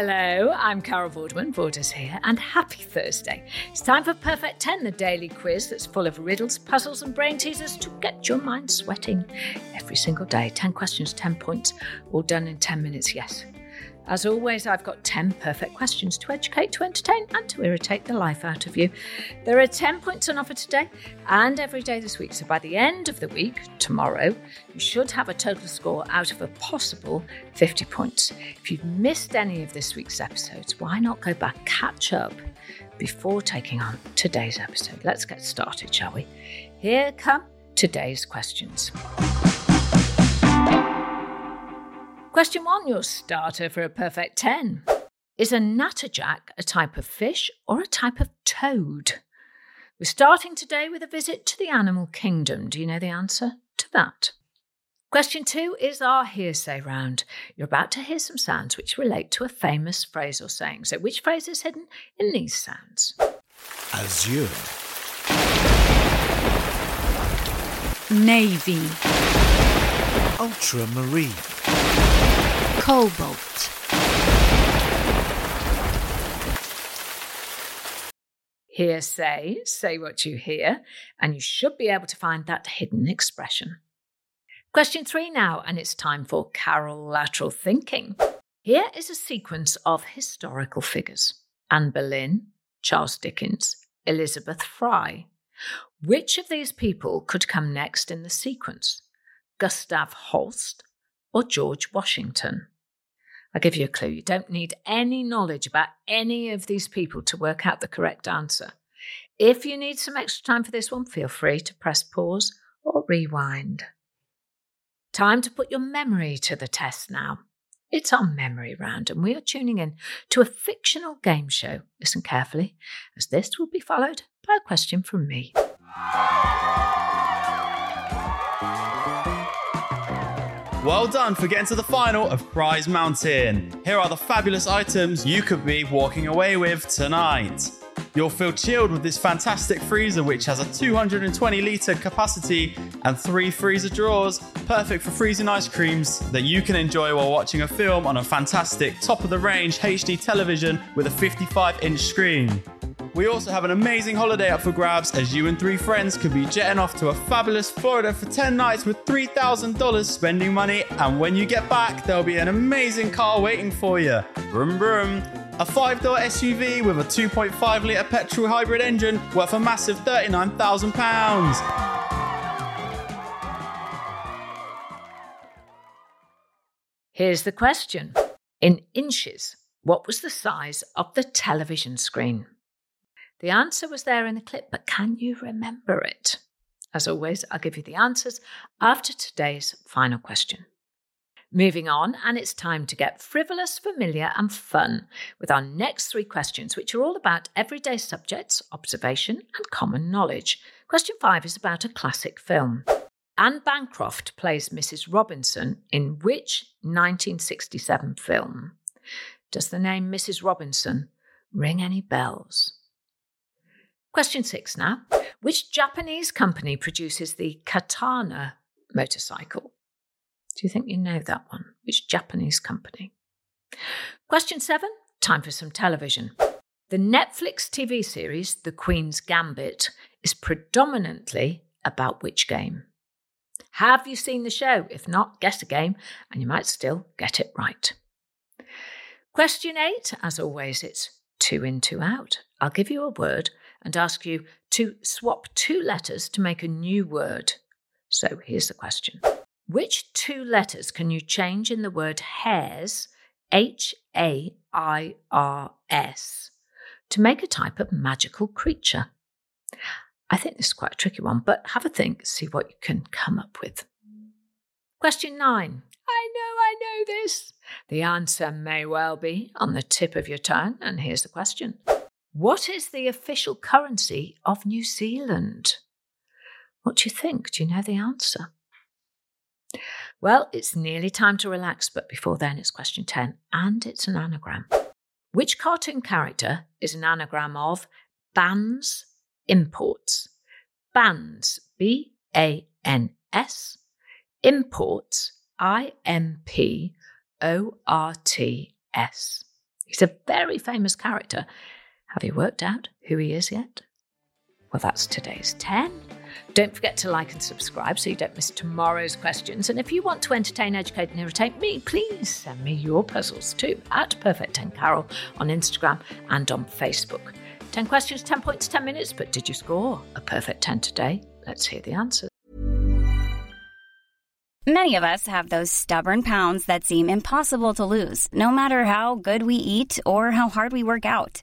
Hello, I'm Carol Vorderman, Vorders here, and happy Thursday. It's time for Perfect 10, the daily quiz that's full of riddles, puzzles, and brain teasers to get your mind sweating. Every single day, 10 questions, 10 points, all done in 10 minutes, yes. As always, I've got 10 perfect questions to educate, to entertain, and to irritate the life out of you. There are 10 points on offer today and every day this week. So by the end of the week, tomorrow, you should have a total score out of a possible 50 points. If you've missed any of this week's episodes, why not go back, catch up before taking on today's episode? Let's get started, shall we? Here come today's questions. Question one, your starter for a perfect 10. Is a natterjack a type of fish or a type of toad? We're starting today with a visit to the animal kingdom. Do you know the answer to that? Question two is our hearsay round. You're about to hear some sounds which relate to a famous phrase or saying. So, which phrase is hidden in these sounds? Azure. Navy. Ultramarine. Cobalt. Hearsay, say what you hear, and you should be able to find that hidden expression. Question three now, and it's time for Carol lateral thinking. Here is a sequence of historical figures Anne Boleyn, Charles Dickens, Elizabeth Fry. Which of these people could come next in the sequence? Gustav Holst or George Washington? I'll give you a clue. You don't need any knowledge about any of these people to work out the correct answer. If you need some extra time for this one, feel free to press pause or rewind. Time to put your memory to the test now. It's our memory round, and we are tuning in to a fictional game show. Listen carefully, as this will be followed by a question from me. Well done for getting to the final of Prize Mountain. Here are the fabulous items you could be walking away with tonight. You'll feel chilled with this fantastic freezer, which has a 220 litre capacity and three freezer drawers, perfect for freezing ice creams that you can enjoy while watching a film on a fantastic top of the range HD television with a 55 inch screen. We also have an amazing holiday up for grabs as you and three friends could be jetting off to a fabulous Florida for 10 nights with $3,000 spending money. And when you get back, there'll be an amazing car waiting for you. Vroom, vroom. A five door SUV with a 2.5 litre petrol hybrid engine worth a massive £39,000. Here's the question In inches, what was the size of the television screen? The answer was there in the clip, but can you remember it? As always, I'll give you the answers after today's final question. Moving on, and it's time to get frivolous, familiar, and fun with our next three questions, which are all about everyday subjects, observation, and common knowledge. Question five is about a classic film. Anne Bancroft plays Mrs. Robinson in which 1967 film? Does the name Mrs. Robinson ring any bells? Question six now. Which Japanese company produces the Katana motorcycle? Do you think you know that one? Which Japanese company? Question seven. Time for some television. The Netflix TV series, The Queen's Gambit, is predominantly about which game? Have you seen the show? If not, guess a game and you might still get it right. Question eight, as always, it's two in, two out. I'll give you a word and ask you to swap two letters to make a new word. So here's the question Which two letters can you change in the word hairs, H A I R S, to make a type of magical creature? I think this is quite a tricky one, but have a think, see what you can come up with. Question nine. I know, I know this. The answer may well be on the tip of your tongue, and here's the question What is the official currency of New Zealand? What do you think? Do you know the answer? Well, it's nearly time to relax, but before then, it's question 10, and it's an anagram. Which cartoon character is an anagram of Bans Imports? Bans, B A N S, Imports, I M P O R T S. He's a very famous character. Have you worked out who he is yet? Well, that's today's 10. Don't forget to like and subscribe so you don't miss tomorrow's questions. And if you want to entertain, educate, and irritate me, please send me your puzzles too at Perfect 10 Carol on Instagram and on Facebook. 10 questions, 10 points, 10 minutes, but did you score a perfect 10 today? Let's hear the answers. Many of us have those stubborn pounds that seem impossible to lose, no matter how good we eat or how hard we work out.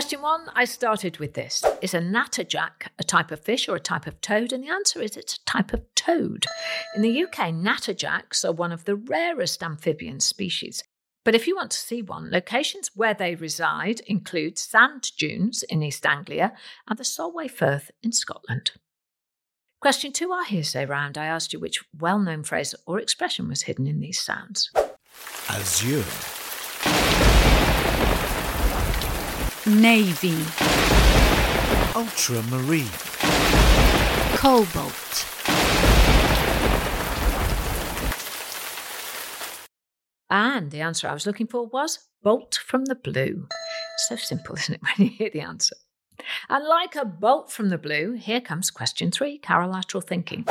Question one, I started with this. Is a natterjack a type of fish or a type of toad? And the answer is it's a type of toad. In the UK, natterjacks are one of the rarest amphibian species. But if you want to see one, locations where they reside include sand dunes in East Anglia and the Solway Firth in Scotland. Question two, our hearsay round. I asked you which well known phrase or expression was hidden in these sounds. Azure. Navy, Ultramarine. cobalt, And the answer I was looking for was bolt from the blue. So simple, isn't it, when you hear the answer? And like a bolt from the blue, here comes question three carolateral thinking.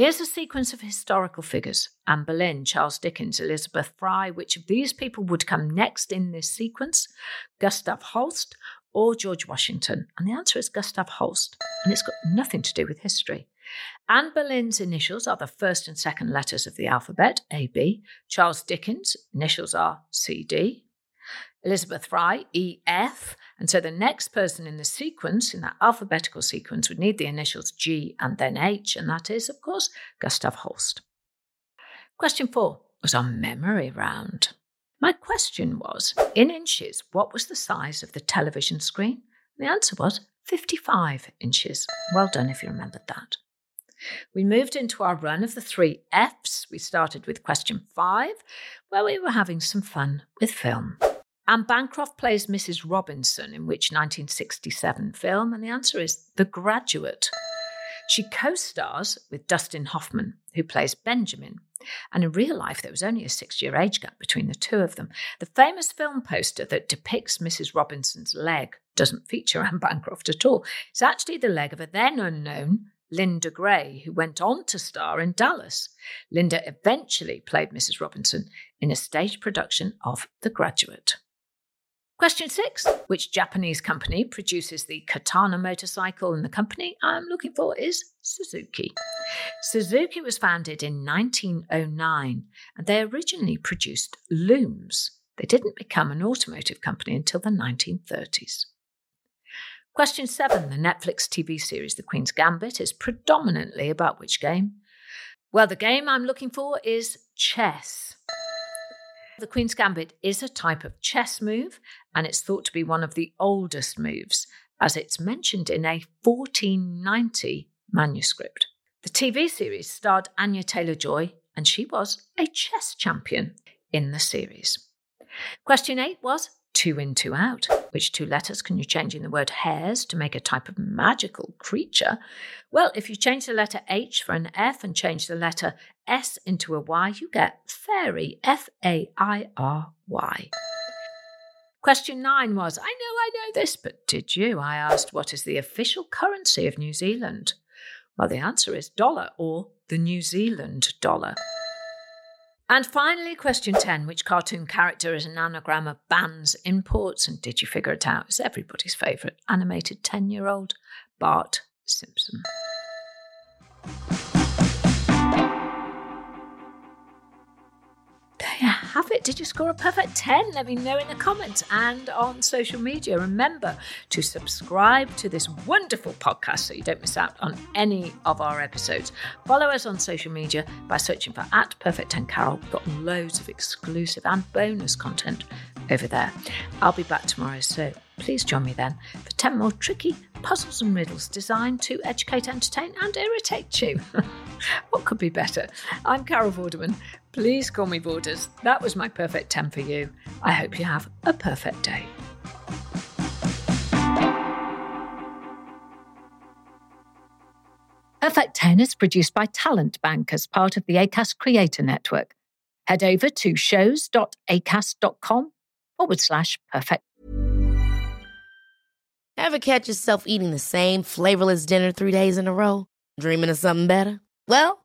Here's a sequence of historical figures Anne Boleyn, Charles Dickens, Elizabeth Fry. Which of these people would come next in this sequence? Gustav Holst or George Washington? And the answer is Gustav Holst, and it's got nothing to do with history. Anne Boleyn's initials are the first and second letters of the alphabet, AB. Charles Dickens' initials are CD. Elizabeth Fry, EF. And so the next person in the sequence, in that alphabetical sequence, would need the initials G and then H, and that is, of course, Gustav Holst. Question four was on memory round. My question was in inches, what was the size of the television screen? The answer was 55 inches. Well done if you remembered that. We moved into our run of the three F's. We started with question five, where we were having some fun with film. Anne Bancroft plays Mrs. Robinson in which 1967 film? And the answer is The Graduate. She co stars with Dustin Hoffman, who plays Benjamin. And in real life, there was only a six year age gap between the two of them. The famous film poster that depicts Mrs. Robinson's leg doesn't feature Anne Bancroft at all. It's actually the leg of a then unknown Linda Gray, who went on to star in Dallas. Linda eventually played Mrs. Robinson in a stage production of The Graduate. Question six Which Japanese company produces the Katana motorcycle? And the company I'm looking for is Suzuki. Suzuki was founded in 1909 and they originally produced looms. They didn't become an automotive company until the 1930s. Question seven The Netflix TV series The Queen's Gambit is predominantly about which game? Well, the game I'm looking for is chess. The Queen's Gambit is a type of chess move, and it's thought to be one of the oldest moves, as it's mentioned in a 1490 manuscript. The TV series starred Anya Taylor Joy, and she was a chess champion in the series. Question eight was two in, two out. Which two letters can you change in the word hairs to make a type of magical creature? Well, if you change the letter H for an F and change the letter S into a Y, you get fairy, F A I R Y. Question nine was I know I know this, but did you? I asked, what is the official currency of New Zealand? Well, the answer is dollar or the New Zealand dollar. And finally, question 10 Which cartoon character is an anagram of bans, imports? And did you figure it out? It's everybody's favourite animated 10 year old Bart Simpson. Have it. Did you score a perfect 10? Let me know in the comments and on social media. Remember to subscribe to this wonderful podcast so you don't miss out on any of our episodes. Follow us on social media by searching for at Perfect 10 Carol. We've got loads of exclusive and bonus content over there. I'll be back tomorrow, so please join me then for 10 more tricky puzzles and riddles designed to educate, entertain, and irritate you. what could be better? I'm Carol Vorderman. Please call me Vorders. That was my perfect 10 for you. I hope you have a perfect day. Perfect 10 is produced by Talent Bank as part of the ACAST Creator Network. Head over to shows.acast.com forward slash perfect. Ever catch yourself eating the same flavorless dinner three days in a row? Dreaming of something better? Well,